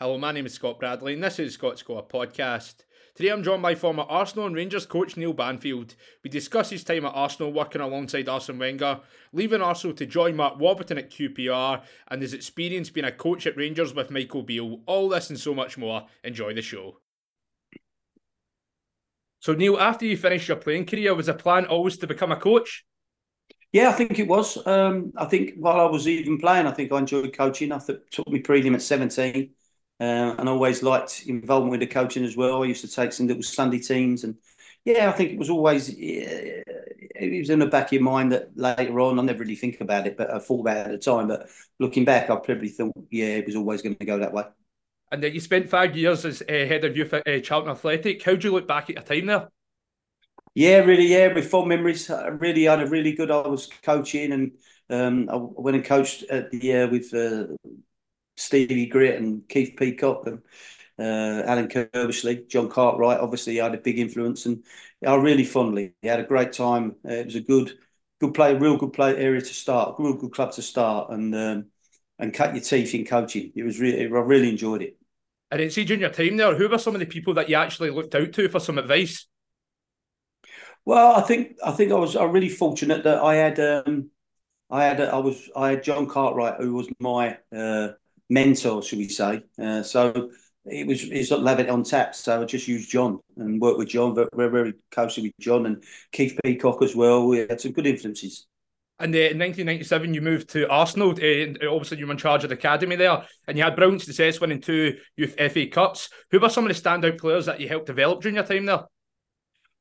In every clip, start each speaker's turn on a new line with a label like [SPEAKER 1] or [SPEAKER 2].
[SPEAKER 1] Hello, my name is Scott Bradley, and this is ScotScore podcast. Today I'm joined by former Arsenal and Rangers coach Neil Banfield. We discuss his time at Arsenal working alongside Arsene Wenger, leaving Arsenal to join Mark Warburton at QPR, and his experience being a coach at Rangers with Michael Beale. All this and so much more. Enjoy the show. So, Neil, after you finished your playing career, was the plan always to become a coach?
[SPEAKER 2] Yeah, I think it was. Um, I think while I was even playing, I think I enjoyed coaching. I th- took me prelim at 17 uh, and always liked involvement with the coaching as well. I used to take some little Sunday teams, and yeah, I think it was always it was in the back of your mind that later on I never really think about it, but I thought about it at the time. But looking back, I probably thought, yeah, it was always going to go that way.
[SPEAKER 1] And then you spent five years as uh, head of youth at uh, Charlton Athletic. How do you look back at your time there?
[SPEAKER 2] Yeah, really, yeah, with fond memories. I really had a really good. I was coaching, and um, I went and coached at the year with uh, Stevie Gritt and Keith Peacock and uh, Alan Curbishley, John Cartwright. Obviously, had a big influence, and I really fondly. He had a great time. Uh, it was a good, good play, real good play area to start, real good club to start, and um, and cut your teeth in coaching. It was really, I really enjoyed it.
[SPEAKER 1] And then, see, during your time there, who were some of the people that you actually looked out to for some advice?
[SPEAKER 2] Well, I think I think I was I really fortunate that I had um, I had I was I had John Cartwright who was my uh, mentor, should we say? Uh, so it was it's not it on tap. So I just used John and worked with John very very closely with John and Keith Peacock as well. We had some good influences.
[SPEAKER 1] And uh, in 1997, you moved to Arsenal. Uh, obviously, you were in charge of the academy there, and you had brilliant success winning two youth FA Cups. Who were some of the standout players that you helped develop during your time there?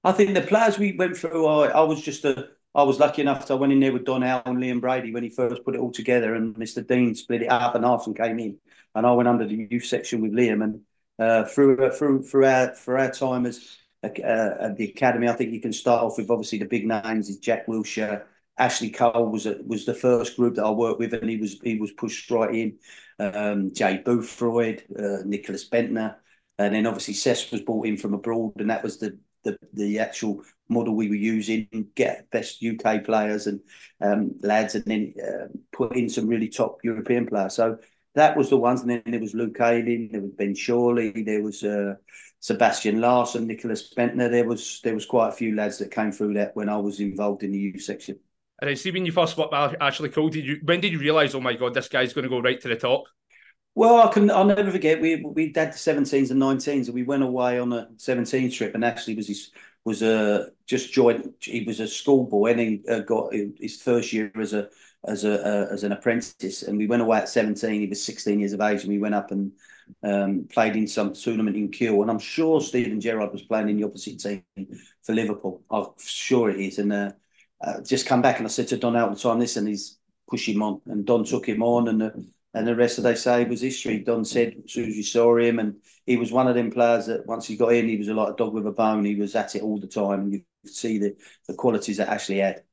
[SPEAKER 2] I think the players we went through, I, I was just a I was lucky enough to went in there with Don Howe and Liam Brady when he first put it all together, and Mr. Dean split it up and half and came in, and I went under the youth section with Liam, and uh, through through through our for our time as uh, at the academy, I think you can start off with obviously the big names is Jack Wilshere. Ashley Cole was a, was the first group that I worked with, and he was he was pushed right in. Um, Jay Boothroyd, uh, Nicholas Bendtner, and then obviously Cesc was brought in from abroad, and that was the the, the actual model we were using, get best UK players and um, lads, and then uh, put in some really top European players. So that was the ones. And then there was Luke Ayling, there was Ben Shawley, there was uh, Sebastian Larsson, Nicholas Bendtner. There was there was quite a few lads that came through that when I was involved in the youth section.
[SPEAKER 1] And I see when you first with Ashley Cole, did you when did you realise, oh my god, this guy's going to go right to the top?
[SPEAKER 2] Well, I can. I'll never forget. We we had the 17s and 19s, and we went away on a 17 trip. And actually, was his was a just joined. He was a schoolboy, and he uh, got his first year as a as a uh, as an apprentice. And we went away at 17. He was 16 years of age, and we went up and um, played in some tournament in Kiel. And I'm sure Steven Gerrard was playing in the opposite team for Liverpool. I'm sure it is. And uh, uh, just come back, and I said to Don out the time, listen, he's push him on, and Don took him on, and. And the rest of they say was history. Don said as soon as you saw him, and he was one of them players that once he got in, he was like a dog with a bone. He was at it all the time, and you could see the the qualities that Ashley had.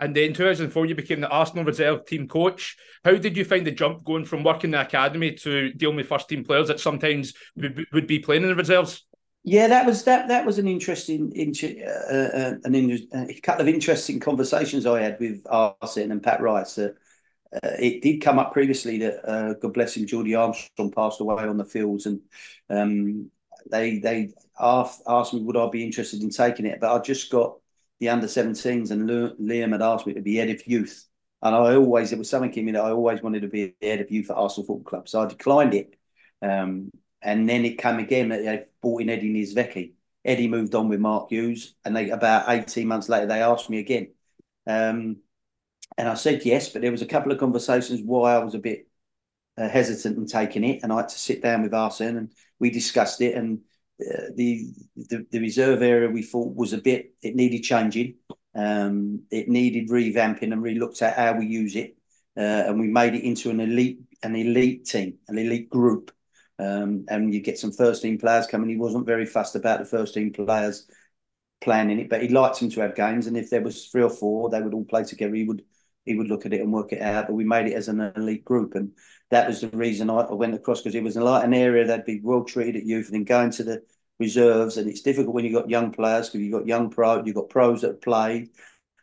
[SPEAKER 1] And then in 2004, you became the Arsenal reserve team coach. How did you find the jump going from working the academy to dealing with first team players that sometimes would, would be playing in the reserves?
[SPEAKER 2] Yeah, that was that. That was an interesting, uh, uh, an a couple of interesting conversations I had with Arsene and Pat Rice. Uh, uh, it did come up previously that uh, God bless him, Geordie Armstrong passed away on the fields, and um, they they asked, asked me would I be interested in taking it, but I just got the under 17s, and Liam had asked me to be head of youth, and I always it was something in me that I always wanted to be head of youth at Arsenal Football Club, so I declined it, um, and then it came again that they brought in Eddie Niedzwiecki. Eddie moved on with Mark Hughes, and they about 18 months later they asked me again. Um, and I said yes, but there was a couple of conversations why I was a bit uh, hesitant in taking it, and I had to sit down with Arsene and we discussed it. And uh, the, the, the reserve area we thought was a bit it needed changing, um, it needed revamping, and we looked at how we use it, uh, and we made it into an elite an elite team, an elite group. Um, and you get some first team players coming. He wasn't very fussed about the first team players planning it, but he liked them to have games. And if there was three or four, they would all play together. He would he would look at it and work it out. But we made it as an elite group, and that was the reason I went across because it was like an area that'd be well treated at youth, and then going to the reserves. And it's difficult when you've got young players because you've got young pro, you've got pros that played,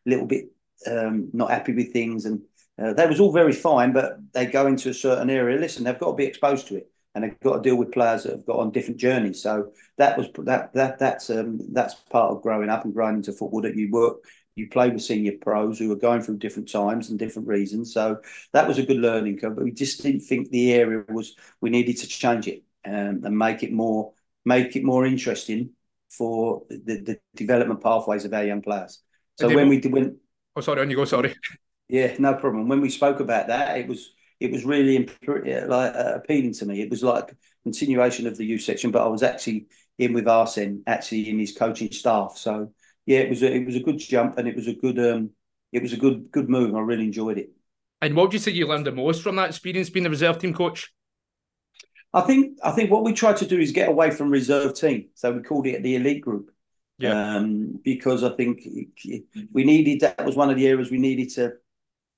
[SPEAKER 2] a little bit um, not happy with things, and uh, that was all very fine. But they go into a certain area. Listen, they've got to be exposed to it. and they've got to deal with players that have got on different journeys. So that was that that that's um, that's part of growing up and growing into football. That you work, you play with senior pros who are going through different times and different reasons. So that was a good learning curve. But we just didn't think the area was we needed to change it um, and make it more make it more interesting for the, the development pathways of our young players. So when we did when
[SPEAKER 1] oh sorry, on you go. Sorry.
[SPEAKER 2] Yeah, no problem. When we spoke about that, it was it was really like uh, appealing to me. It was like continuation of the youth section, but I was actually in with Arsene, actually in his coaching staff. So yeah, it was a, it was a good jump, and it was a good um, it was a good good move. I really enjoyed it.
[SPEAKER 1] And what would you say you learned the most from that experience being the reserve team coach?
[SPEAKER 2] I think I think what we tried to do is get away from reserve team, so we called it the elite group. Yeah. Um, because I think we needed that was one of the areas we needed to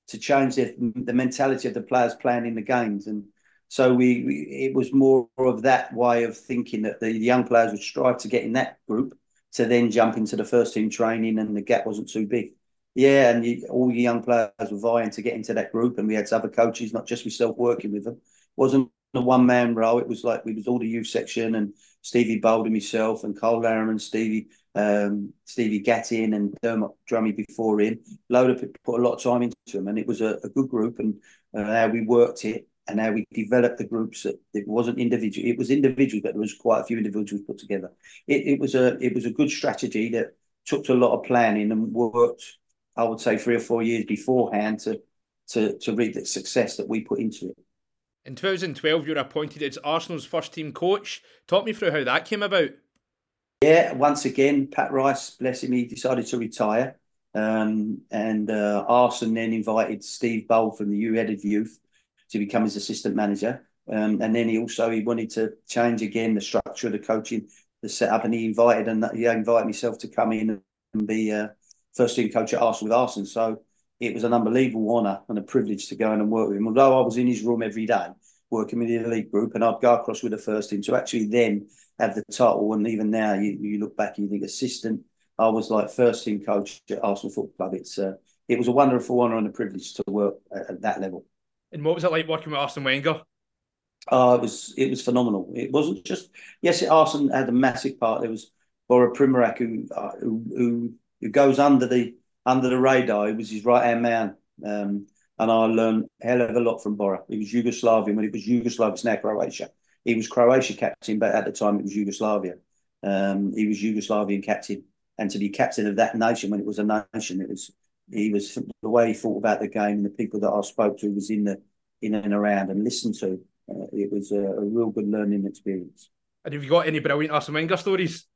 [SPEAKER 2] to change the, the mentality of the players playing in the games. And so we, we, it was more of that way of thinking that the young players would strive to get in that group to then jump into the first team training and the gap wasn't too big. Yeah, and you, all the young players were vying to get into that group, and we had other coaches, not just myself, working with them. It wasn't a one man role. It was like we was all the youth section and Stevie Bould and myself and Cole Stevie um, Stevie Gatting and Dermot Drummy before him. Load of put a lot of time into them, and it was a, a good group. And uh, how we worked it and how we developed the groups. That it wasn't individual; it was individual, but there was quite a few individuals put together. It, it was a it was a good strategy that took a lot of planning and worked. I would say three or four years beforehand to to to reap the success that we put into it.
[SPEAKER 1] In 2012, you were appointed as Arsenal's first team coach. Talk me through how that came about.
[SPEAKER 2] Yeah, once again, Pat Rice, bless him, he decided to retire. Um, and uh, Arsene then invited Steve Bould from the U head of youth to become his assistant manager. Um, and then he also he wanted to change again the structure of the coaching, the setup, and he invited and he invited myself to come in and be uh, first team coach at Arsenal with Arsene. So it was an unbelievable honour and a privilege to go in and work with him. Although I was in his room every day working with the elite group, and I'd go across with the first team to actually then have the title. And even now, you, you look back and you think assistant. I was like first team coach at Arsenal Football Club. It's uh, it was a wonderful honour and a privilege to work at, at, that level.
[SPEAKER 1] And what was it like working with Arsene Wenger?
[SPEAKER 2] Oh, it was it was phenomenal. It wasn't just yes, Arsene had a massive part. There was Bora Primorac who, uh, who who goes under the under the radar. He was his right hand man. Um, and I learned a hell of a lot from Bora. He was Yugoslavian when it was Yugoslavia, it's now Croatia. He was Croatia captain, but at the time it was Yugoslavia. Um, he was Yugoslavian captain, and to be captain of that nation when it was a nation, it was he was the way he thought about the game and the people that I spoke to was in the in and around and listened to. Uh, it was a, a, real good learning experience.
[SPEAKER 1] And have you got any brilliant Arsene Wenger stories?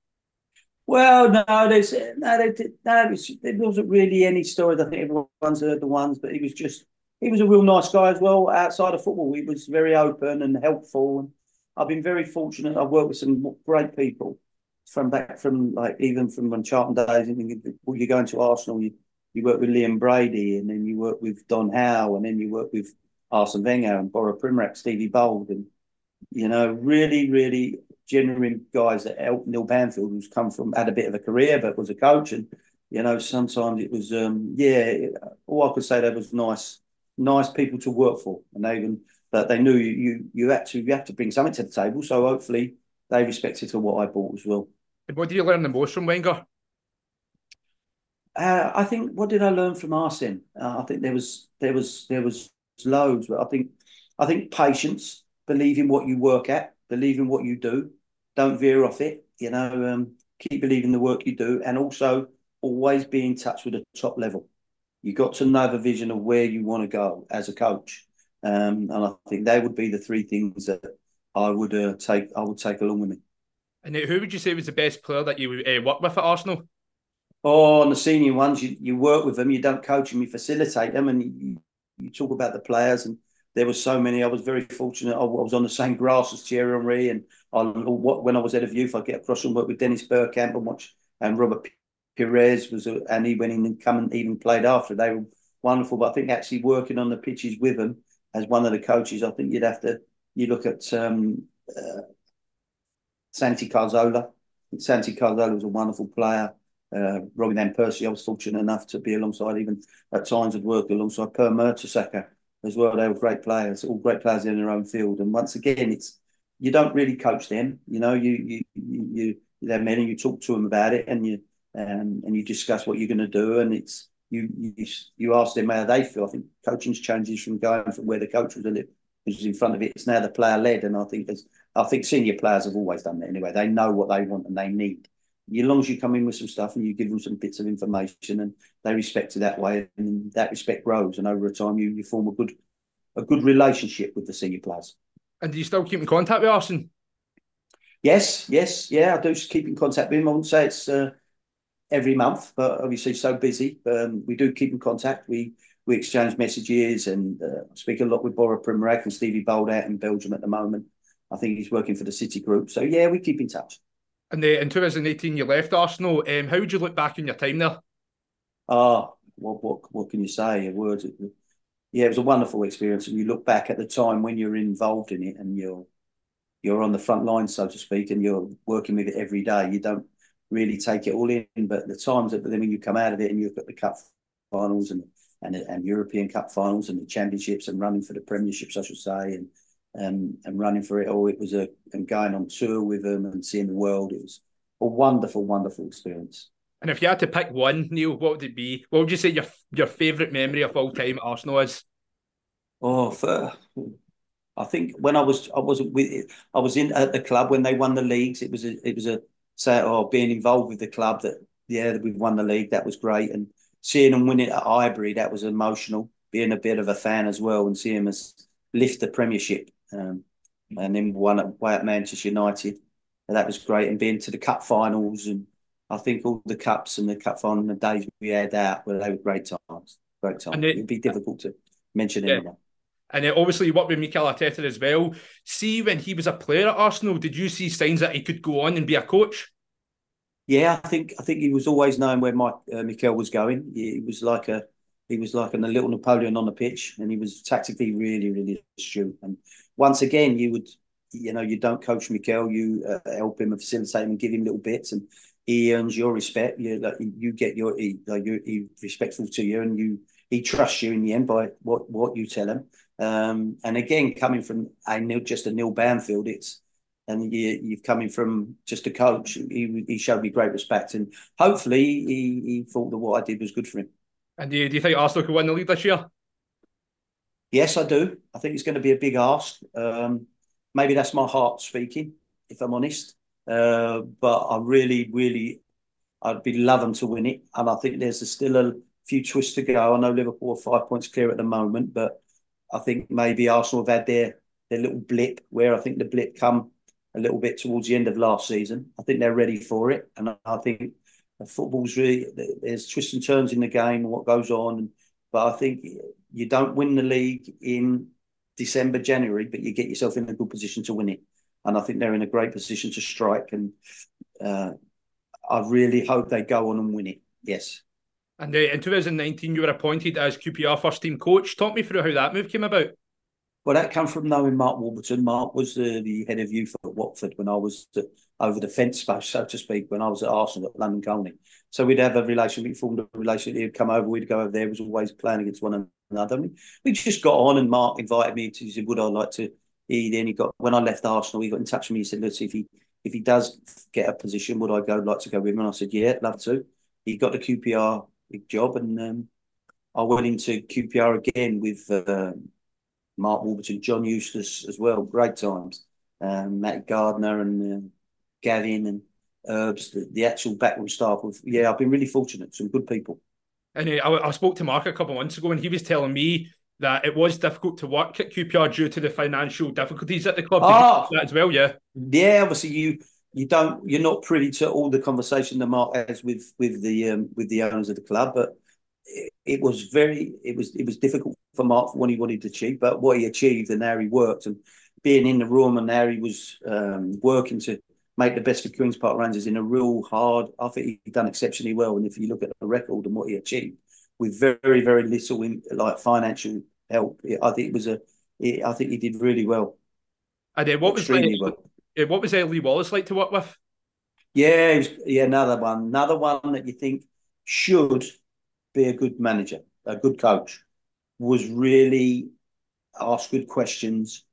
[SPEAKER 2] Well, no, there's no, there, no, there wasn't really any stories. I think everyone's heard the ones, but he was just he was a real nice guy as well outside of football. He was very open and helpful, and I've been very fortunate. I've worked with some great people from back from like even from when Charlton days. When you go into Arsenal, you you work with Liam Brady, and then you work with Don Howe, and then you work with Arsene Wenger and Bora Primorac, Stevie Bould, and you know, really, really genuine guys that helped Neil Banfield, who's come from had a bit of a career but was a coach, and you know, sometimes it was um yeah. All I could say that was nice, nice people to work for, and they even but they knew you, you you had to you had to bring something to the table. So hopefully they respected to what I brought as well.
[SPEAKER 1] what did you learn the most from Wenger?
[SPEAKER 2] Uh, I think what did I learn from Arsene? Uh, I think there was there was there was loads, but I think I think patience, believe in what you work at, believe in what you do, don't veer off it. You know, um, keep believing the work you do, and also always be in touch with the top level. You got to know the vision of where you want to go as a coach. Um, and I think they would be the three things that I would uh, take. I would take along with me.
[SPEAKER 1] And who would you say was the best player that you uh, worked with at Arsenal?
[SPEAKER 2] Oh, on the senior ones, you, you work with them. You don't coach them. You facilitate them, and you, you talk about the players. And there were so many. I was very fortunate. I, was on the same grass as Thierry Henry, and I, when I was head of youth, I'd get across and work with Dennis Bergkamp and watch. And Robert Pires was, a, and he went in and come and even played after. They were wonderful. But I think actually working on the pitches with them as one of the coaches, I think you'd have to you look at um, uh, Santi Cazorla. Santi Cazorla was a wonderful player. Uh, Robin Van Persie, I was fortunate enough to be alongside, even at times of work alongside Per Mertesacker as well. They were great players, all great players in their own field. And once again, it's you don't really coach them. You know, you you you, you they're men and you talk to them about it, and you um, and you discuss what you're going to do, and it's you you you ask them how they feel. I think coaching's changes from going from where the coach was, a little was in front of it. It's now the player led, and I think as I think senior players have always done that anyway. They know what they want and they need. As long as you come in with some stuff and you give them some bits of information and they respect it that way, and that respect grows, and over time you you form a good a good relationship with the senior players.
[SPEAKER 1] And do you still keep in contact with Arsene?
[SPEAKER 2] Yes, yes, yeah, I do keep in contact with him. I wouldn't say it's uh, every month, but obviously so busy. Um, we do keep in contact. We we exchange messages and uh, speak a lot with Bora Primorac and Stevie Bould out in Belgium at the moment. I think he's working for the City Group. So yeah, we keep in touch.
[SPEAKER 1] And in 2018, you left Arsenal. Um, how would you look back on your time there?
[SPEAKER 2] Ah, what what what can you say? A word. Yeah, it was a wonderful experience. And you look back at the time when you're involved in it and you're you're on the front line, so to speak, and you're working with it every day. You don't really take it all in, but the times that then when you come out of it and you've got the cup finals and and, and European Cup finals and the championships and running for the premierships, I should say, and um, and running for it all. It was a and going on tour with them and seeing the world. It was a wonderful, wonderful experience.
[SPEAKER 1] And if you had to pick one, Neil, what would it be? What would you say your your favourite memory of all time at Arsenal is?
[SPEAKER 2] Oh, for, I think when I was I was with I was in at the club when they won the leagues. It was a it was a say oh being involved with the club that yeah we've won the league that was great and seeing them win it at Highbury that was emotional. Being a bit of a fan as well and seeing us lift the Premiership um, and then won at, way at Manchester United. And that was great. And being to the cup finals and I think all the cups and the cup final and the days we had out, well, they were great times. Great times. It, would be difficult to mention yeah. anyone.
[SPEAKER 1] And then obviously you worked with Mikel Arteta as well. See, when he was a player at Arsenal, did you see signs that he could go on and be a coach?
[SPEAKER 2] Yeah, I think I think he was always knowing where Mike uh, Mikel was going. He was like a he was like a little Napoleon on the pitch, and he was tactically really really astute. And once again, you would you know you don't coach Mikel, you uh, help him and facilitate him and give him little bits, and he earns your respect. You like, you get your he, like you he respectful to you, and you he trusts you in the end by what what you tell him. Um, and again, coming from a nil, just a Neil Banfield, it's and you, you've coming from just a coach. He, he showed me great respect, and hopefully he, he thought that what I did was good for him.
[SPEAKER 1] And do you, do you think Arsenal could win the league this year?
[SPEAKER 2] Yes, I do. I think it's going to be a big ask. Um, maybe that's my heart speaking, if I'm honest. Uh, but I really, really, I'd be loving to win it, and I think there's a, still a few twists to go. I know Liverpool are five points clear at the moment, but I think maybe Arsenal have had their their little blip where I think the blip come a little bit towards the end of last season. I think they're ready for it, and I think football's really there's twists and turns in the game and what goes on. But I think you don't win the league in December, January, but you get yourself in a good position to win it. And I think they're in a great position to strike. And uh, I really hope they go on and win it. Yes.
[SPEAKER 1] And uh, in 2019, you were appointed as QPR first team coach. Talk me through how that move came about.
[SPEAKER 2] Well, that came from knowing Mark Warburton. Mark was the, the head of youth at Watford when I was over the fence, so to speak, when I was at Arsenal at London Colney. So we'd have a relationship, we formed a relationship. He'd come over, we'd go over there. It was always playing against one another. We, we just got on, and Mark invited me to. He said, "Would I like to?" He then he got when I left Arsenal, he got in touch with me. He said, "Let's see if he if he does get a position, would I go like to go with him?" And I said, "Yeah, love to." He got the QPR job, and um, I went into QPR again with. Uh, Mark Warburton, John Eustace as well. Great times. Um, Matt Gardner and uh, Gavin and Herbs, the, the, actual backroom staff. Of, yeah, I've been really fortunate. Some good people.
[SPEAKER 1] And uh, I, I, spoke to Mark a couple of months ago, and he was telling me that it was difficult to work at QPR due to the financial difficulties at the club.
[SPEAKER 2] Oh,
[SPEAKER 1] that as well, yeah.
[SPEAKER 2] Yeah, obviously you you don't you're not privy to all the conversation that Mark has with with the um, with the owners of the club, but it, it was very it was it was difficult for Mark for what he wanted to achieve, but what he achieved and how he worked and being in the room and how he was um, working to make the best for Queens Park Rangers in a real hard. I think he done exceptionally well. And if you look at the record and what he achieved with very very little in, like financial help, I think it was a. It, I think he did really well.
[SPEAKER 1] And then what was well. what was Lee Wallace like to work with?
[SPEAKER 2] Yeah, was, yeah, another one, another one that you think should be a good manager, a good coach was really ask good questions,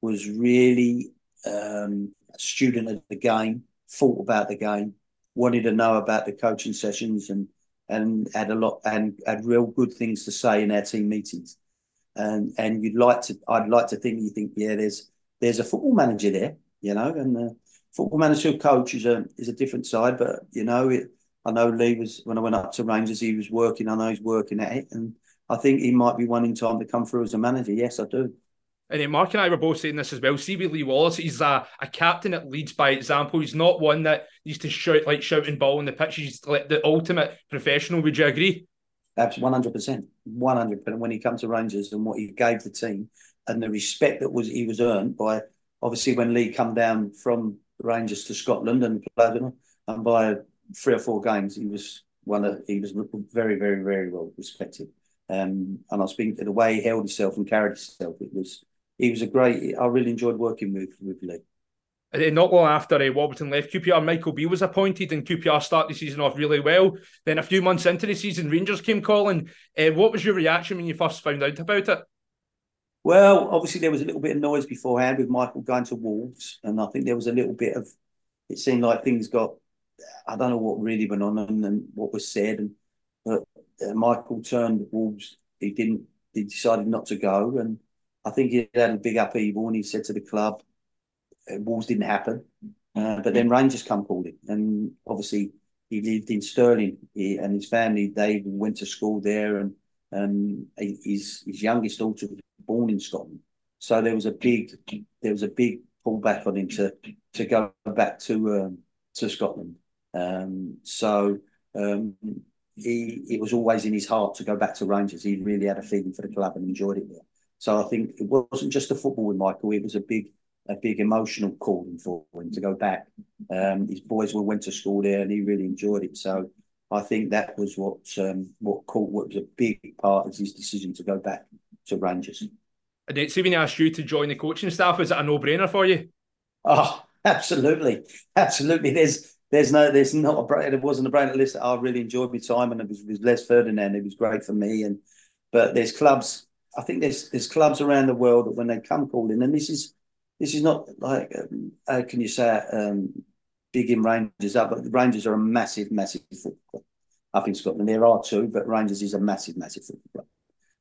[SPEAKER 2] was really um, student of the game, thought about the game, wanted to know about the coaching sessions, and and had a lot and had real good things to say in our team meetings. And and you'd like to, I'd like to think you think, yeah, there's there's a football manager there, you know, and the football manager coach is a is a different side, but you know, it, I know Lee was when I went up to Rangers, he was working. I know he's working at it, and I think he might be wanting time to come through as a manager. Yes, I do.
[SPEAKER 1] And then Mark and I were both saying this as well. With Lee Wallace, he's a, a captain that leads by example. He's not one that used to shout like shouting ball on the pitch. He's like the ultimate professional. Would you agree?
[SPEAKER 2] Absolutely, one hundred percent, one hundred percent. When he comes to Rangers and what he gave the team and the respect that was he was earned by obviously when Lee come down from Rangers to Scotland and played and by three or four games he was one of he was very very very well respected. Um, and I was speaking to the way he held himself and carried himself. It was he was a great. I really enjoyed working with with Lee.
[SPEAKER 1] Not long after uh, Warburton left QPR, Michael Beale was appointed, and QPR started the season off really well. Then a few months into the season, Rangers came calling. Uh, what was your reaction when you first found out about it?
[SPEAKER 2] Well, obviously there was a little bit of noise beforehand with Michael going to Wolves, and I think there was a little bit of. It seemed like things got. I don't know what really went on and, and what was said, and but uh, Michael turned Wolves. He didn't. He decided not to go, and I think he had a big upheaval and he said to the club, uh, Wolves didn't happen. Uh, but then Rangers come calling. And obviously, he lived in Stirling he, and his family, they went to school there. And um, his, his youngest daughter was born in Scotland. So there was a big there was a big pullback on him to to go back to um, to Scotland. Um, so um, he it was always in his heart to go back to Rangers. He really had a feeling for the club and enjoyed it there. So I think it wasn't just the football with Michael; it was a big, a big emotional calling for him to go back. Um, his boys were went to school there, and he really enjoyed it. So I think that was what um, what called what was a big part of his decision to go back to Rangers.
[SPEAKER 1] And then, when he asked you to join the coaching staff, is it a no-brainer for you?
[SPEAKER 2] Oh, absolutely, absolutely. There's there's no there's not a brain. It wasn't a brainer list. I really enjoyed my time, and it was with Les Ferdinand. It was great for me, and but there's clubs I think there's there's clubs around the world that when they come calling, and this is this is not like um, how can you say um, big in Rangers up, but the Rangers are a massive, massive football club up in Scotland. There are two, but Rangers is a massive, massive football club.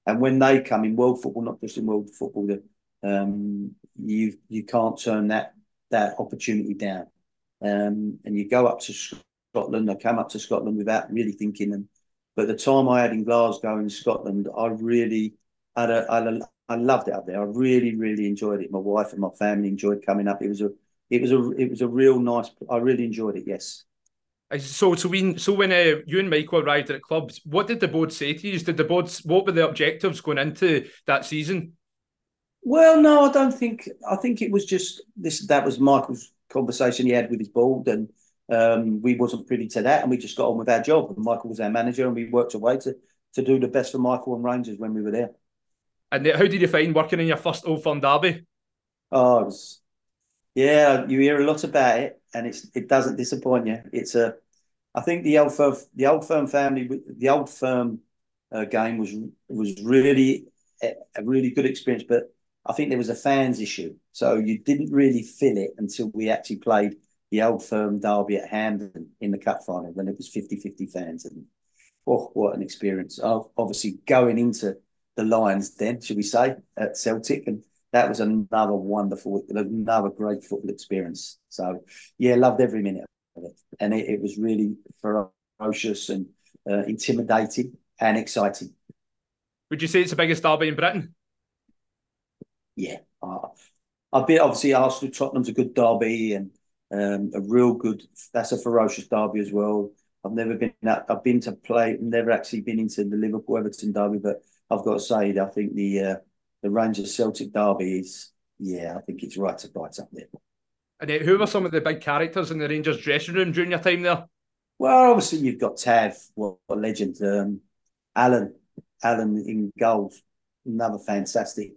[SPEAKER 2] And when they come in world football, not just in world football, that um, you you can't turn that that opportunity down. Um, and you go up to Scotland. I came up to Scotland without really thinking. And but the time I had in Glasgow in Scotland, I really I, I, I loved it up there. I really, really enjoyed it. My wife and my family enjoyed coming up. It was a, it was a, it was a real nice. I really enjoyed it. Yes.
[SPEAKER 1] So, so when, so when uh, you and Michael arrived at clubs, what did the board say to you? Did the board, what were the objectives going into that season?
[SPEAKER 2] Well, no, I don't think. I think it was just this. That was Michael's conversation he had with his board, and um, we wasn't privy to that, and we just got on with our job. And Michael was our manager, and we worked away to to do the best for Michael and Rangers when we were there.
[SPEAKER 1] And how did you find working in your first Old Firm derby?
[SPEAKER 2] Oh, it was, yeah, you hear a lot about it, and it's it doesn't disappoint you. It's a, I think the old firm, the old firm family, the old firm uh, game was was really a really good experience, but I think there was a fans issue, so you didn't really feel it until we actually played the old firm derby at Hampden in the cup final when it was 50-50 fans, and oh, what an experience! Obviously, going into the Lions then, should we say, at Celtic. And that was another wonderful, another great football experience. So, yeah, loved every minute of it. And it, it was really ferocious and uh, intimidating and exciting.
[SPEAKER 1] Would you say it's the biggest derby in Britain?
[SPEAKER 2] Yeah. Uh, I've been, obviously, Arsenal Tottenham's a good derby and um, a real good, that's a ferocious derby as well. I've never been, I've been to play, never actually been into the Liverpool Everton derby, but I've got to say, I think the uh, the Rangers Celtic derby is, yeah, I think it's right to right up there.
[SPEAKER 1] And uh, who were some of the big characters in the Rangers dressing room during your time there?
[SPEAKER 2] Well, obviously you've got Tav, what a legend. Um, Alan, Alan in goals, another fantastic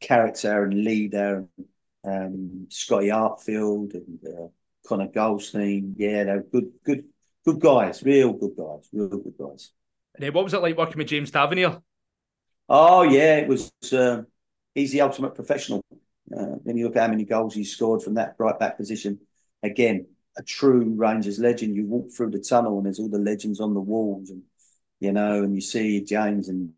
[SPEAKER 2] character and leader. Um, Scotty Arfield and uh, Connor Goldson. Yeah, they're good, good, good guys. Real good guys. Real good guys.
[SPEAKER 1] And what was it like working with James Tavernier?
[SPEAKER 2] Oh yeah, it was. Uh, he's the ultimate professional. Uh, when you look at how many goals he scored from that right back position, again, a true Rangers legend. You walk through the tunnel and there's all the legends on the walls, and you know, and you see James and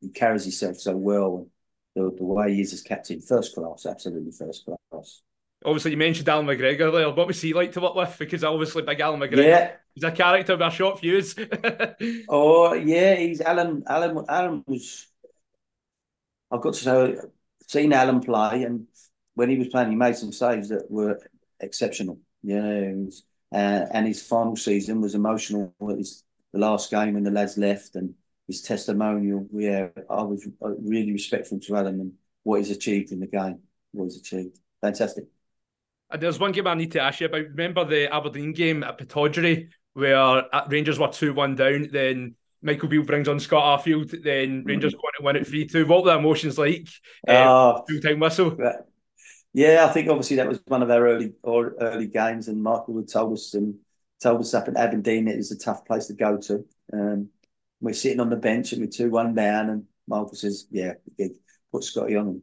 [SPEAKER 2] he carries himself so well. And the, the way he is as captain, first class, absolutely first class.
[SPEAKER 1] Obviously, you mentioned Alan McGregor there. What was he like to work with? Because obviously, big Alan McGregor.
[SPEAKER 2] Yeah.
[SPEAKER 1] He's a character with a short fuse.
[SPEAKER 2] oh yeah, he's Alan. Alan. Alan was. I've got to say, seen Alan play, and when he was playing, he made some saves that were exceptional. You know, uh, and his final season was emotional. His, the last game when the lads left, and his testimonial. Yeah, I was uh, really respectful to Alan and what he's achieved in the game. What he's achieved, fantastic.
[SPEAKER 1] And there's one game I need to ask you about. Remember the Aberdeen game at Pittodrie where uh, Rangers were 2 1 down, then Michael Beale brings on Scott Arfield, then Rangers mm. go on to win it 3 2. What were the emotions like? Uh, uh, full time whistle.
[SPEAKER 2] Yeah, I think obviously that was one of our early or early games, and Michael had told us and told us up at Aberdeen it was a tough place to go to. Um, we're sitting on the bench and we're two one down, and Michael says, "Yeah, put Scotty on." And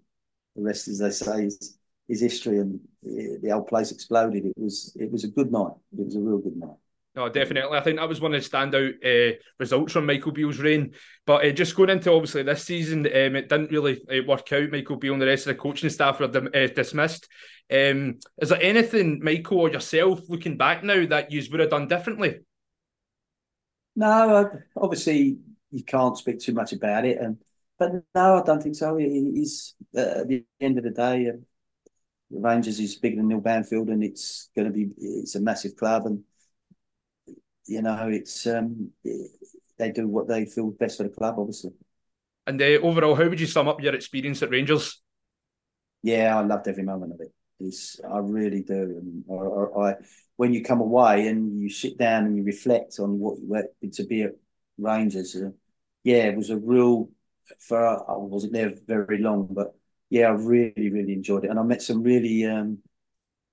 [SPEAKER 2] the rest, as they say, is, is history, and the whole place exploded. It was it was a good night. It was a real good night.
[SPEAKER 1] No, definitely. I think that was one of the standout uh, results from Michael Beale's reign. But uh, just going into obviously this season, um, it didn't really uh, work out. Michael Beale and the rest of the coaching staff were uh, dismissed. Um, is there anything, Michael or yourself, looking back now, that you would have done differently?
[SPEAKER 2] No, obviously you can't speak too much about it, and but no, I don't think so. He's uh, at the end of the day, uh, the Rangers is bigger than Neil Banfield, and it's going to be it's a massive club, and you know it's um, they do what they feel best for the club, obviously.
[SPEAKER 1] And uh, overall, how would you sum up your experience at Rangers?
[SPEAKER 2] Yeah, I loved every moment of it. It's, I really do. And I, I, when you come away and you sit down and you reflect on what you were to be at Rangers, uh, yeah, it was a real. For I wasn't there very long, but yeah, I really, really enjoyed it, and I met some really, um,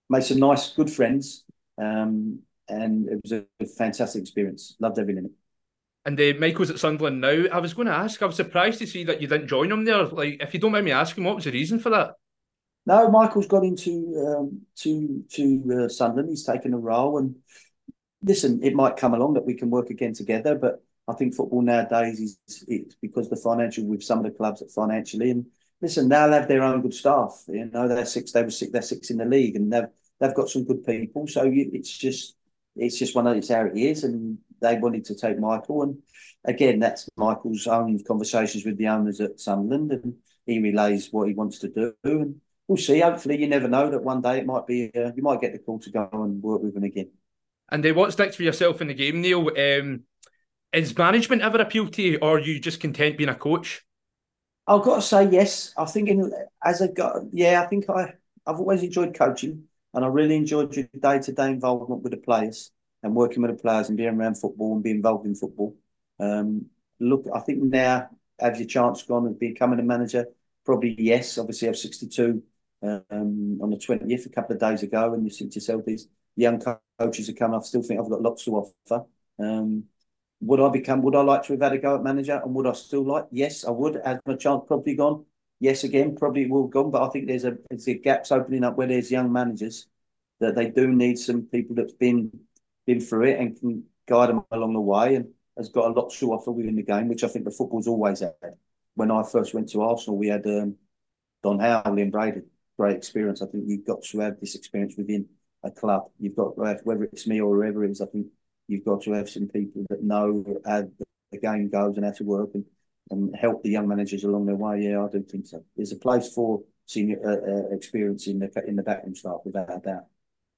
[SPEAKER 2] made some nice, good friends, um, and it was a fantastic experience. Loved every minute.
[SPEAKER 1] And uh, Michael's at Sunderland now. I was going to ask. I was surprised to see that you didn't join him there. Like, if you don't mind me asking, what was the reason for that?
[SPEAKER 2] No, Michael's got into um, to to uh, Sunderland. He's taken a role, and listen, it might come along that we can work again together. But I think football nowadays is it's because the financial with some of the clubs that financially and listen, they'll have their own good staff. You know, they're six, they were six, they're six in the league, and they've they've got some good people. So you, it's just it's just one of it's how it is, and they wanted to take Michael, and again, that's Michael's own conversations with the owners at Sunderland, and he relays what he wants to do, and we'll see. Hopefully, you never know that one day it might be uh, you might get the call to go and work with him again.
[SPEAKER 1] And uh, what's next for yourself in the game, Neil? Um, is management ever appealed to you, or are you just content being a coach?
[SPEAKER 2] I've got to say yes. I think in, as I got, yeah, I think I I've always enjoyed coaching, and I really enjoyed your day to day involvement with the players and working with the players and being around football and being involved in football. Um, look, I think now have your chance gone of becoming a manager? Probably yes. Obviously, I have sixty two um, on the 20th, a couple of days ago, and you think to yourself, these young coaches are coming. I still think I've got lots to offer. Um, would I become? Would I like to have had a go at manager? And would I still like? Yes, I would. Has my chance probably gone? Yes, again, probably will gone. But I think there's a there's a gaps opening up where there's young managers that they do need some people that's been been through it and can guide them along the way and has got a lot to offer within the game, which I think the football's always had. When I first went to Arsenal, we had um, Don Howley and Brady great experience. I think you've got to have this experience within a club. You've got to have, whether it's me or whoever it is, I think you've got to have some people that know how the game goes and how to work and, and help the young managers along their way. Yeah, I do think so. There's a place for senior uh, uh, experience in the in the backroom staff without a doubt.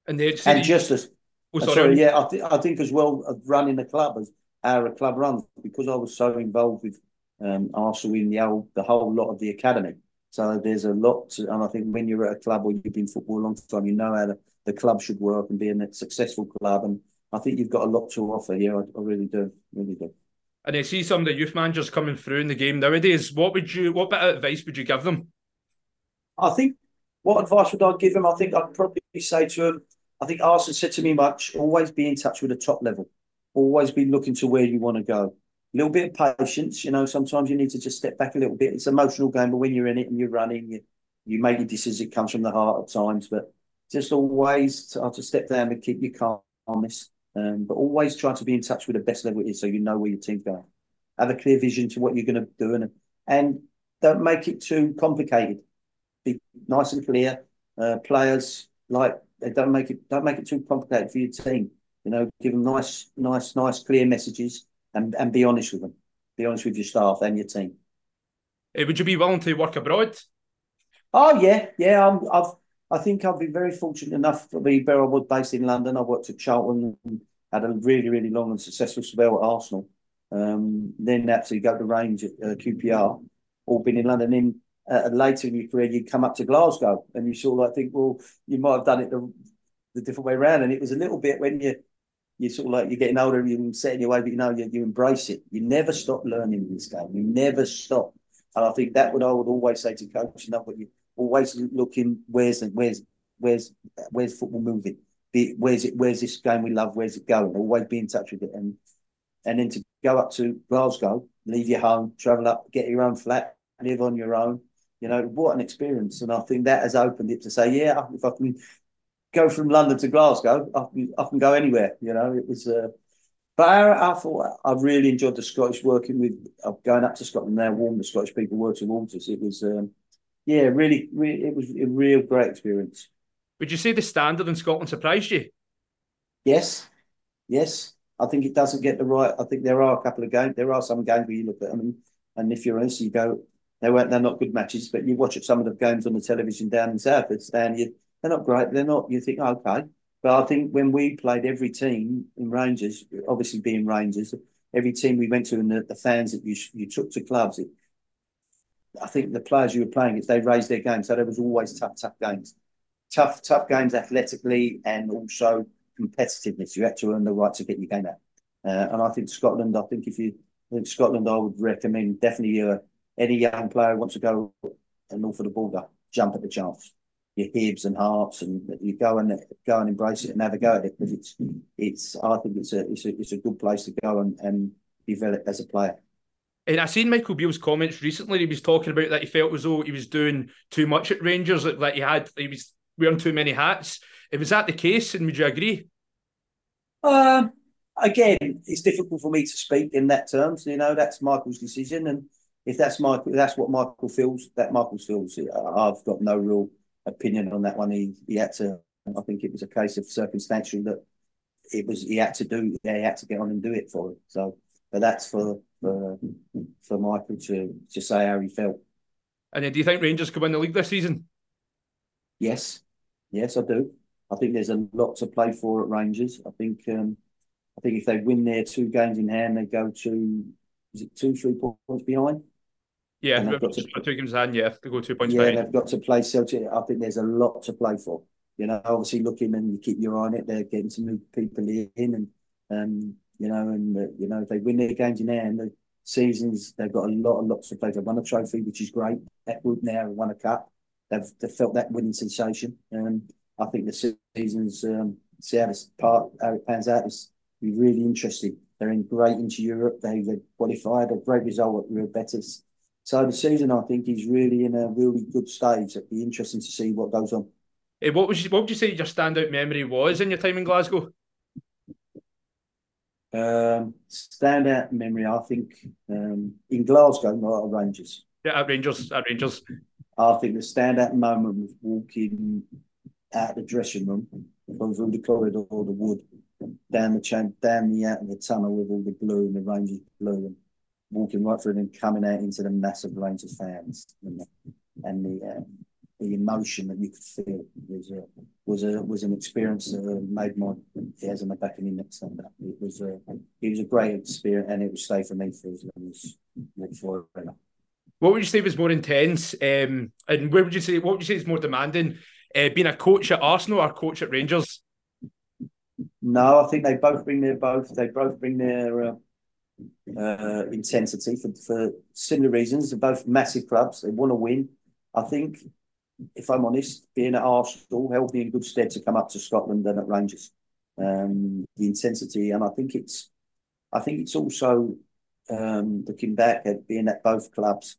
[SPEAKER 1] And, the,
[SPEAKER 2] and just as oh, sorry. sorry, yeah, I, th- I think as well of running the club as our club runs because I was so involved with um, Arsenal in the whole the whole lot of the academy. So there's a lot, to, and I think when you're at a club or you've been football a long time, you know how the, the club should work and be a successful club. And I think you've got a lot to offer here. I, I really do, really do.
[SPEAKER 1] And I see some of the youth managers coming through in the game nowadays. What would you, what bit of advice would you give them?
[SPEAKER 2] I think, what advice would I give them? I think I'd probably say to them, I think Arsene said to me much, always be in touch with the top level. Always be looking to where you want to go a little bit of patience. You know, sometimes you need to just step back a little bit. It's an emotional game, but when you're in it and you're running, you, you make your decisions. It comes from the heart at times, but just always to, to step down and keep your calmness. Um, but always try to be in touch with the best level it is, so you know where your team's going. Have a clear vision to what you're going to do, and and don't make it too complicated. Be nice and clear. Uh, players like don't make it don't make it too complicated for your team. You know, give them nice, nice, nice, clear messages, and and be honest with them. Be honest with your staff and your team.
[SPEAKER 1] Uh, would you be willing to work abroad?
[SPEAKER 2] Oh yeah, yeah. I'm, I've I think I've been very fortunate enough to be was based in London. I worked at Charlton and had a really, really long and successful spell at Arsenal. Um, then actually go to range at uh, QPR, all been in London. Then uh, later in your career, you come up to Glasgow and you sort of like think, well, you might have done it the, the different way around. And it was a little bit when you you sort of like you're getting older, you're setting your way, but you know you, you embrace it. You never stop learning this game. You never stop. And I think that what I would always say to coaches, not what you always looking where's where's where's where's football moving? Be, where's it? Where's this game we love? Where's it going? Always be in touch with it, and and then to go up to Glasgow, leave your home, travel up, get your own flat, live on your own. You know what an experience, and I think that has opened it to say, yeah, if I can go from London to Glasgow, I can, I can go anywhere. You know, it was. Uh, but I, I thought I really enjoyed the Scottish working with uh, going up to Scotland now, warm the Scottish people were towards us. It was, um, yeah, really, really, it was a real great experience.
[SPEAKER 1] Would you say the standard in Scotland surprised you?
[SPEAKER 2] Yes, yes. I think it doesn't get the right. I think there are a couple of games. There are some games where you look at them, and, and if you're honest, you go, they weren't. They're not good matches, but you watch some of the games on the television down in South. It's down. You, they're not great. They're not. You think, okay, but I think when we played every team in Rangers, obviously being Rangers, every team we went to and the, the fans that you you took to clubs, it, I think the players you were playing, if they raised their game, so there was always tough, tough games, tough, tough games athletically and also competitiveness. You had to earn the right to get your game out. Uh, and I think Scotland, I think if you, think Scotland, I would recommend definitely uh, any young player wants to go and north of the border, jump at the chance. Your Hibs and Hearts, and you go and go and embrace it and have a go at it because it's it's. I think it's a it's a it's a good place to go and, and develop as a player.
[SPEAKER 1] And I seen Michael Beale's comments recently. He was talking about that he felt as though he was doing too much at Rangers, that, that he had he was wearing too many hats. Was that the case, and would you agree?
[SPEAKER 2] Um, again, it's difficult for me to speak in that terms. You know, that's Michael's decision, and if that's Michael, that's what Michael feels. That Michael feels. I've got no real opinion on that one. He he had to. I think it was a case of circumstantial that it was. He had to do. Yeah, he had to get on and do it for him. So, but that's for for, for Michael to to say how he felt.
[SPEAKER 1] And then, do you think Rangers could win the league this season?
[SPEAKER 2] Yes, yes, I do. I think there's a lot to play for at Rangers. I think um, I think if they win their two games in hand, they go to is it two, three points behind?
[SPEAKER 1] Yeah, they've got to, two games in hand. Yeah, they go two points.
[SPEAKER 2] Yeah,
[SPEAKER 1] behind.
[SPEAKER 2] they've got to play Celtic. I think there's a lot to play for. You know, obviously looking and you keep your eye on it. They're getting some new people in, and um, you know, and uh, you know, they win their games in hand, the seasons they've got a lot, of lots to play. They've won a trophy, which is great. Group now won a cup. They've, they've felt that winning sensation. Um, I think the seasons um, see how this part how it pans out is be really interesting. They're in great into Europe. They they qualified a great result at Real Betis. So the season I think is really in a really good stage. It'd be interesting to see what goes on.
[SPEAKER 1] Hey, what was what would you say your standout memory was in your time in Glasgow?
[SPEAKER 2] Um, standout memory, I think um, in Glasgow, not at Rangers.
[SPEAKER 1] Yeah, at Rangers, at Rangers.
[SPEAKER 2] I think the standout moment was walking out the dressing room, going through the corridor, the wood, down the chain, down the out of the tunnel with all the blue and the Rangers blue, and walking right through and coming out into the massive Rangers fans and the, and the, uh, the emotion that you could feel was a, was a was an experience that made my hairs on the back my neck stand up. It was a it was a great experience, and it would stay for me for as long as forever.
[SPEAKER 1] What would you say was more intense, um, and where would you say what would you say is more demanding? uh, being a coach at Arsenal or a coach at Rangers?
[SPEAKER 2] No, I think they both bring their both. They both bring their uh, uh, intensity for, for similar reasons. They're both massive clubs. They want to win. I think, if I'm honest, being at Arsenal held me in good stead to come up to Scotland and at Rangers. Um, the intensity, and I think it's, I think it's also um, looking back at being at both clubs.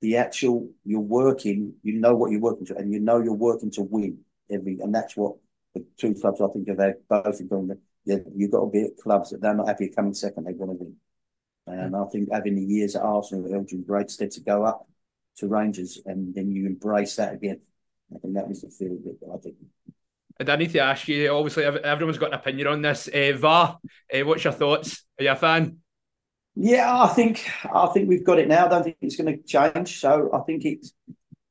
[SPEAKER 2] the actual you're working, you know what you're working to, and you know you're working to win every, and that's what the two clubs I think have had both in doing. You've got to be at clubs that they're not happy coming second; they want to win. And I think having the years at Arsenal held you great stead to go up to Rangers, and then you embrace that again. I think that was the feel that I think.
[SPEAKER 1] And I need to ask you. Obviously, everyone's got an opinion on this. Uh, VAR, uh, what's your thoughts? Are you a fan?
[SPEAKER 2] Yeah, I think I think we've got it now. I don't think it's going to change. So I think it's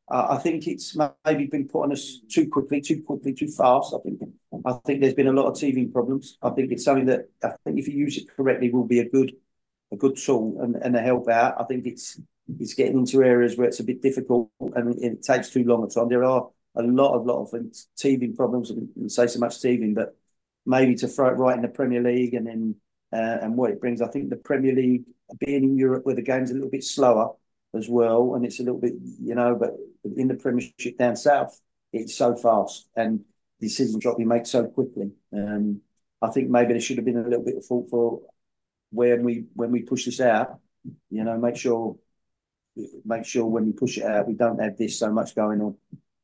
[SPEAKER 2] uh, I think it's maybe been put on us too quickly, too quickly, too fast. I think I think there's been a lot of teething problems. I think it's something that I think if you use it correctly will be a good a good tool and, and a help out. I think it's it's getting into areas where it's a bit difficult and it, takes too long at time. There are a lot of lot of teething problems and say so much teething, but maybe to throw it right in the Premier League and then uh, and what it brings. I think the Premier League being in Europe where the game's a little bit slower as well, and it's a little bit, you know, but in the Premiership down south, it's so fast and decisions to be made so quickly. Um, I think maybe there should have been a little bit of thought for when we when we push this out. You know, make sure make sure when we push it out, we don't have this so much going on.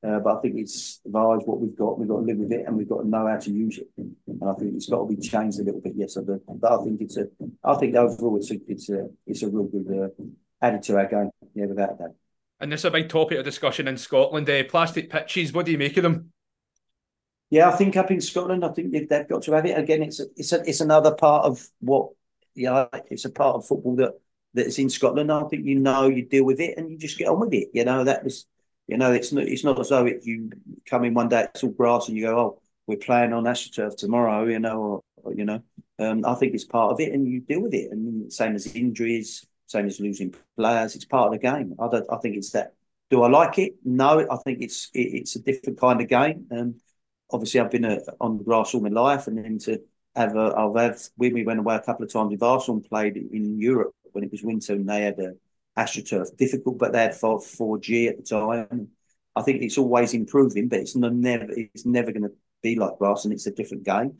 [SPEAKER 2] Uh, but I think it's is what we've got. We've got to live with it, and we've got to know how to use it. And I think it's got to be changed a little bit. Yes, I do. But I think it's a. I think overall, it's a. It's a. It's a real good uh, added to our game. Yeah, without that.
[SPEAKER 1] And this is a big topic of discussion in Scotland. Uh, plastic pitches. What do you make of them?
[SPEAKER 2] Yeah, I think up in Scotland, I think they've, they've got to have it again. It's a, it's a, it's another part of what. Yeah, it's a part of football that that's in Scotland. I think you know you deal with it and you just get on with it. You know that was you know, it's not it's not as though it, you come in one day it's all grass and you go, oh, we're playing on AstroTurf tomorrow, you know, or, or you know. Um, I think it's part of it, and you deal with it. And same as injuries, same as losing players, it's part of the game. I. I think it's that. Do I like it? No, I think it's it, it's a different kind of game. Um, obviously, I've been a, on the grass all my life, and then to have a, I've had when we went away a couple of times with Arsenal and played in Europe when it was winter, and they had a AstroTurf. Difficult, but they had 4G at the time. I think it's always improving, but it's never it's never going to be like grass, and it's a different game.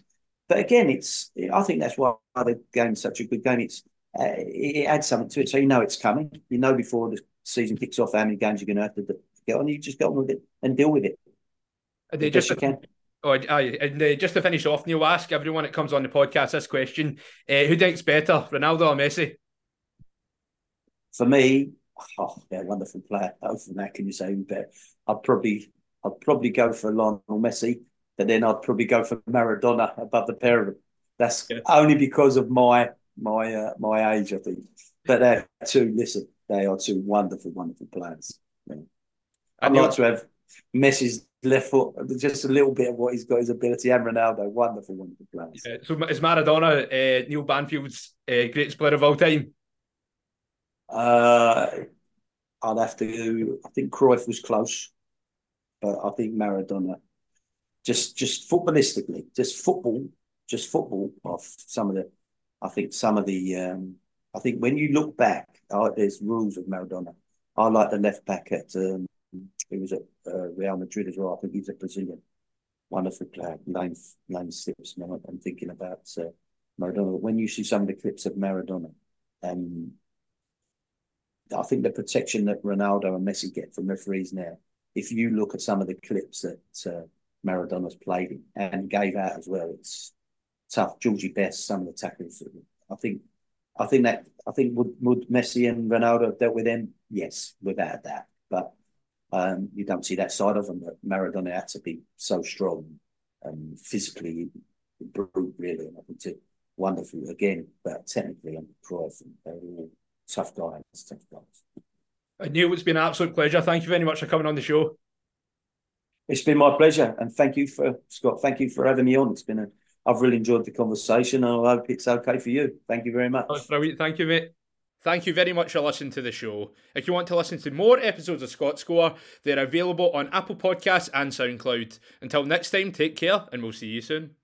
[SPEAKER 2] But again, it's I think that's why the game's such a good game. It's uh, it adds something to it, so you know it's coming. You know before the season kicks off how many games you're going to have to get on. You just get on with it and deal with it.
[SPEAKER 1] They just you can. Oh, and uh, just to finish off, Neil, ask everyone that comes on the podcast this question: uh, Who thinks better, Ronaldo or Messi?
[SPEAKER 2] For me, oh, yeah, wonderful player. Other than that, can you say but I'd probably, I'd probably go for Lionel Messi, but then I'd probably go for Maradona above the pair of them. That's yeah. only because of my my uh, my age, I think. But they're two. Listen, they are two wonderful, wonderful players. Yeah. I'd like to have Messi's left foot, just a little bit of what he's got, his ability, and Ronaldo, wonderful, wonderful players.
[SPEAKER 1] Yeah. So is Maradona uh, Neil Banfield's uh, greatest player of all time?
[SPEAKER 2] Uh, I'd have to. I think Cruyff was close, but I think Maradona. Just, just footballistically, just football, just football. Of some of the, I think some of the. Um, I think when you look back, oh, there's rules of Maradona. I like the left back at. Um, he was at uh, Real Madrid as well. I think he's a Brazilian, wonderful player. Name name slips me. I'm thinking about uh, Maradona. When you see some of the clips of Maradona, um, I think the protection that Ronaldo and Messi get from referees now, if you look at some of the clips that uh, Maradona's played and gave out as well, it's tough. Georgie Best, some of the tackles. I think, I think that I think would would Messi and Ronaldo have dealt with them? Yes, without that. But um, you don't see that side of them. But Maradona had to be so strong and physically brute, really. And I think it's wonderful again, but technically Cruyff and they're all tough guys, tough guys.
[SPEAKER 1] Uh, Neil, it's been an absolute pleasure. Thank you very much for coming on the show.
[SPEAKER 2] It's been my pleasure, and thank you for Scott. Thank you for having me on. It's been a. I've really enjoyed the conversation, and I hope it's okay for you. Thank you very much.
[SPEAKER 1] Brilliant. Thank you, mate. Thank you very much for listening to the show. If you want to listen to more episodes of ScotScore, they're available on Apple Podcasts and SoundCloud. Until next time, take care, and we'll see you soon.